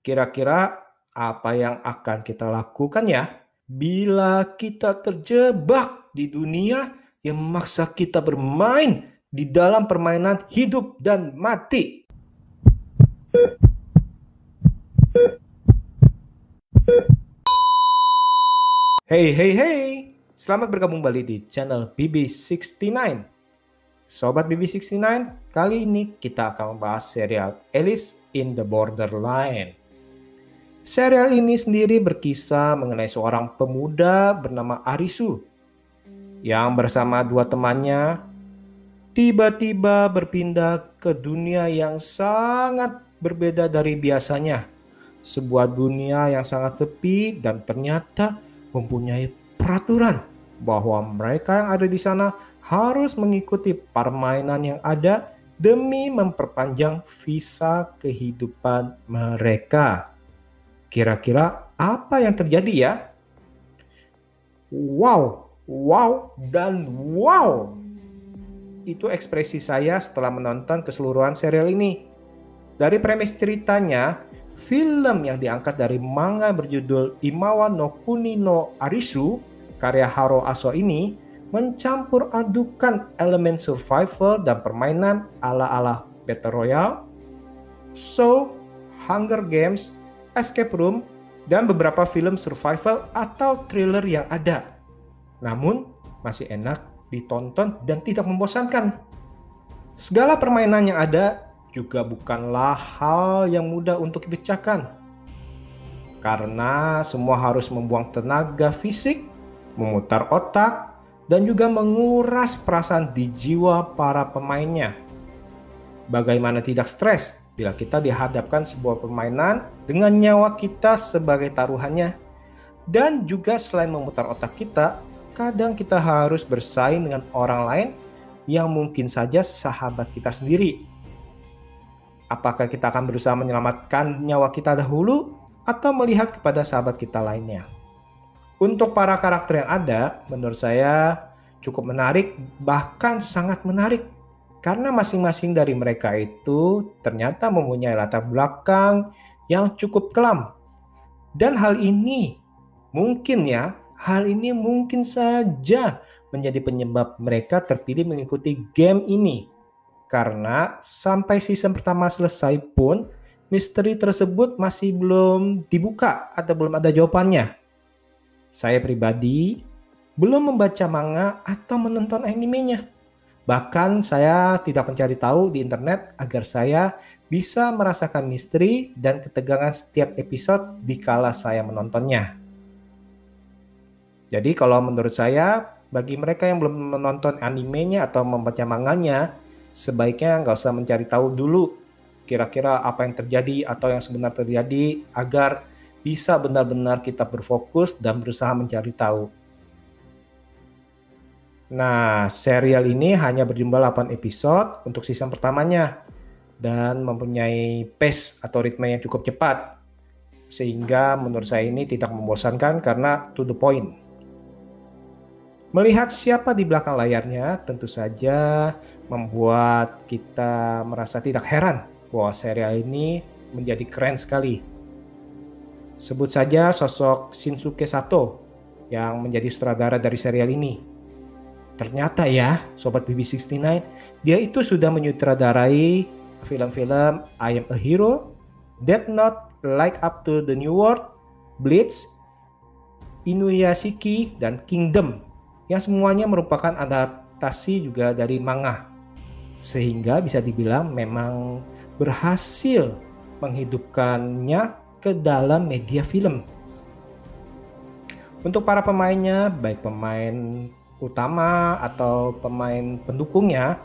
Kira-kira apa yang akan kita lakukan ya bila kita terjebak di dunia yang memaksa kita bermain di dalam permainan hidup dan mati? Hey hey hey, selamat bergabung kembali di channel BB69. Sobat BB69, kali ini kita akan membahas serial Alice in the Borderline. Serial ini sendiri berkisah mengenai seorang pemuda bernama Arisu yang bersama dua temannya tiba-tiba berpindah ke dunia yang sangat berbeda dari biasanya. Sebuah dunia yang sangat sepi dan ternyata mempunyai peraturan bahwa mereka yang ada di sana harus mengikuti permainan yang ada demi memperpanjang visa kehidupan mereka. Kira-kira apa yang terjadi ya? Wow, wow, dan wow. Itu ekspresi saya setelah menonton keseluruhan serial ini. Dari premis ceritanya, film yang diangkat dari manga berjudul Imawa no Kuni no Arisu, karya Haro Aso ini, mencampur adukan elemen survival dan permainan ala-ala Battle Royale, So, Hunger Games, escape room, dan beberapa film survival atau thriller yang ada. Namun, masih enak ditonton dan tidak membosankan. Segala permainan yang ada juga bukanlah hal yang mudah untuk dipecahkan. Karena semua harus membuang tenaga fisik, memutar otak, dan juga menguras perasaan di jiwa para pemainnya. Bagaimana tidak stres bila kita dihadapkan sebuah permainan dengan nyawa kita sebagai taruhannya. Dan juga selain memutar otak kita, kadang kita harus bersaing dengan orang lain yang mungkin saja sahabat kita sendiri. Apakah kita akan berusaha menyelamatkan nyawa kita dahulu atau melihat kepada sahabat kita lainnya? Untuk para karakter yang ada, menurut saya cukup menarik, bahkan sangat menarik karena masing-masing dari mereka itu ternyata mempunyai latar belakang yang cukup kelam. Dan hal ini mungkin ya, hal ini mungkin saja menjadi penyebab mereka terpilih mengikuti game ini. Karena sampai season pertama selesai pun misteri tersebut masih belum dibuka atau belum ada jawabannya. Saya pribadi belum membaca manga atau menonton animenya Bahkan saya tidak mencari tahu di internet agar saya bisa merasakan misteri dan ketegangan setiap episode di kala saya menontonnya. Jadi kalau menurut saya, bagi mereka yang belum menonton animenya atau membaca manganya, sebaiknya nggak usah mencari tahu dulu kira-kira apa yang terjadi atau yang sebenarnya terjadi agar bisa benar-benar kita berfokus dan berusaha mencari tahu. Nah, serial ini hanya berjumlah 8 episode untuk season pertamanya dan mempunyai pace atau ritme yang cukup cepat. Sehingga menurut saya ini tidak membosankan karena to the point. Melihat siapa di belakang layarnya tentu saja membuat kita merasa tidak heran bahwa serial ini menjadi keren sekali. Sebut saja sosok Shinsuke Sato yang menjadi sutradara dari serial ini Ternyata ya, Sobat BB69, dia itu sudah menyutradarai film-film I Am a Hero, Death Note, Light Up to the New World, Blitz, Inuyashiki, dan Kingdom yang semuanya merupakan adaptasi juga dari manga. Sehingga bisa dibilang memang berhasil menghidupkannya ke dalam media film. Untuk para pemainnya, baik pemain utama atau pemain pendukungnya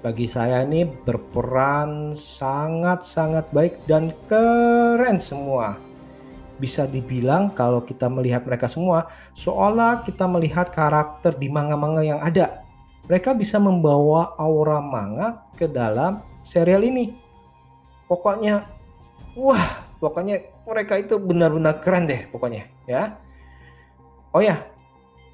bagi saya ini berperan sangat-sangat baik dan keren semua. Bisa dibilang kalau kita melihat mereka semua seolah kita melihat karakter di manga-manga yang ada. Mereka bisa membawa aura manga ke dalam serial ini. Pokoknya wah, pokoknya mereka itu benar-benar keren deh pokoknya ya. Oh ya,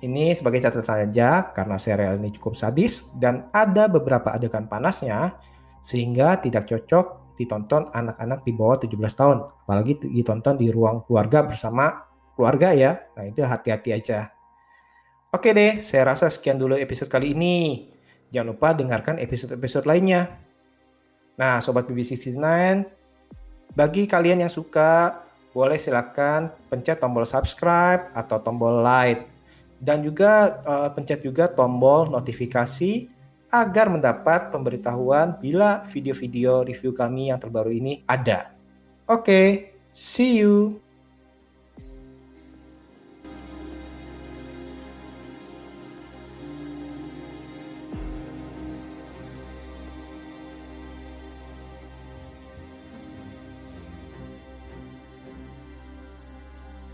ini sebagai catatan saja karena serial ini cukup sadis dan ada beberapa adegan panasnya sehingga tidak cocok ditonton anak-anak di bawah 17 tahun. Apalagi ditonton di ruang keluarga bersama keluarga ya. Nah itu hati-hati aja. Oke deh, saya rasa sekian dulu episode kali ini. Jangan lupa dengarkan episode-episode lainnya. Nah, Sobat BB69, bagi kalian yang suka, boleh silakan pencet tombol subscribe atau tombol like. Dan juga uh, pencet juga tombol notifikasi agar mendapat pemberitahuan bila video-video review kami yang terbaru ini ada. Oke, okay, see you.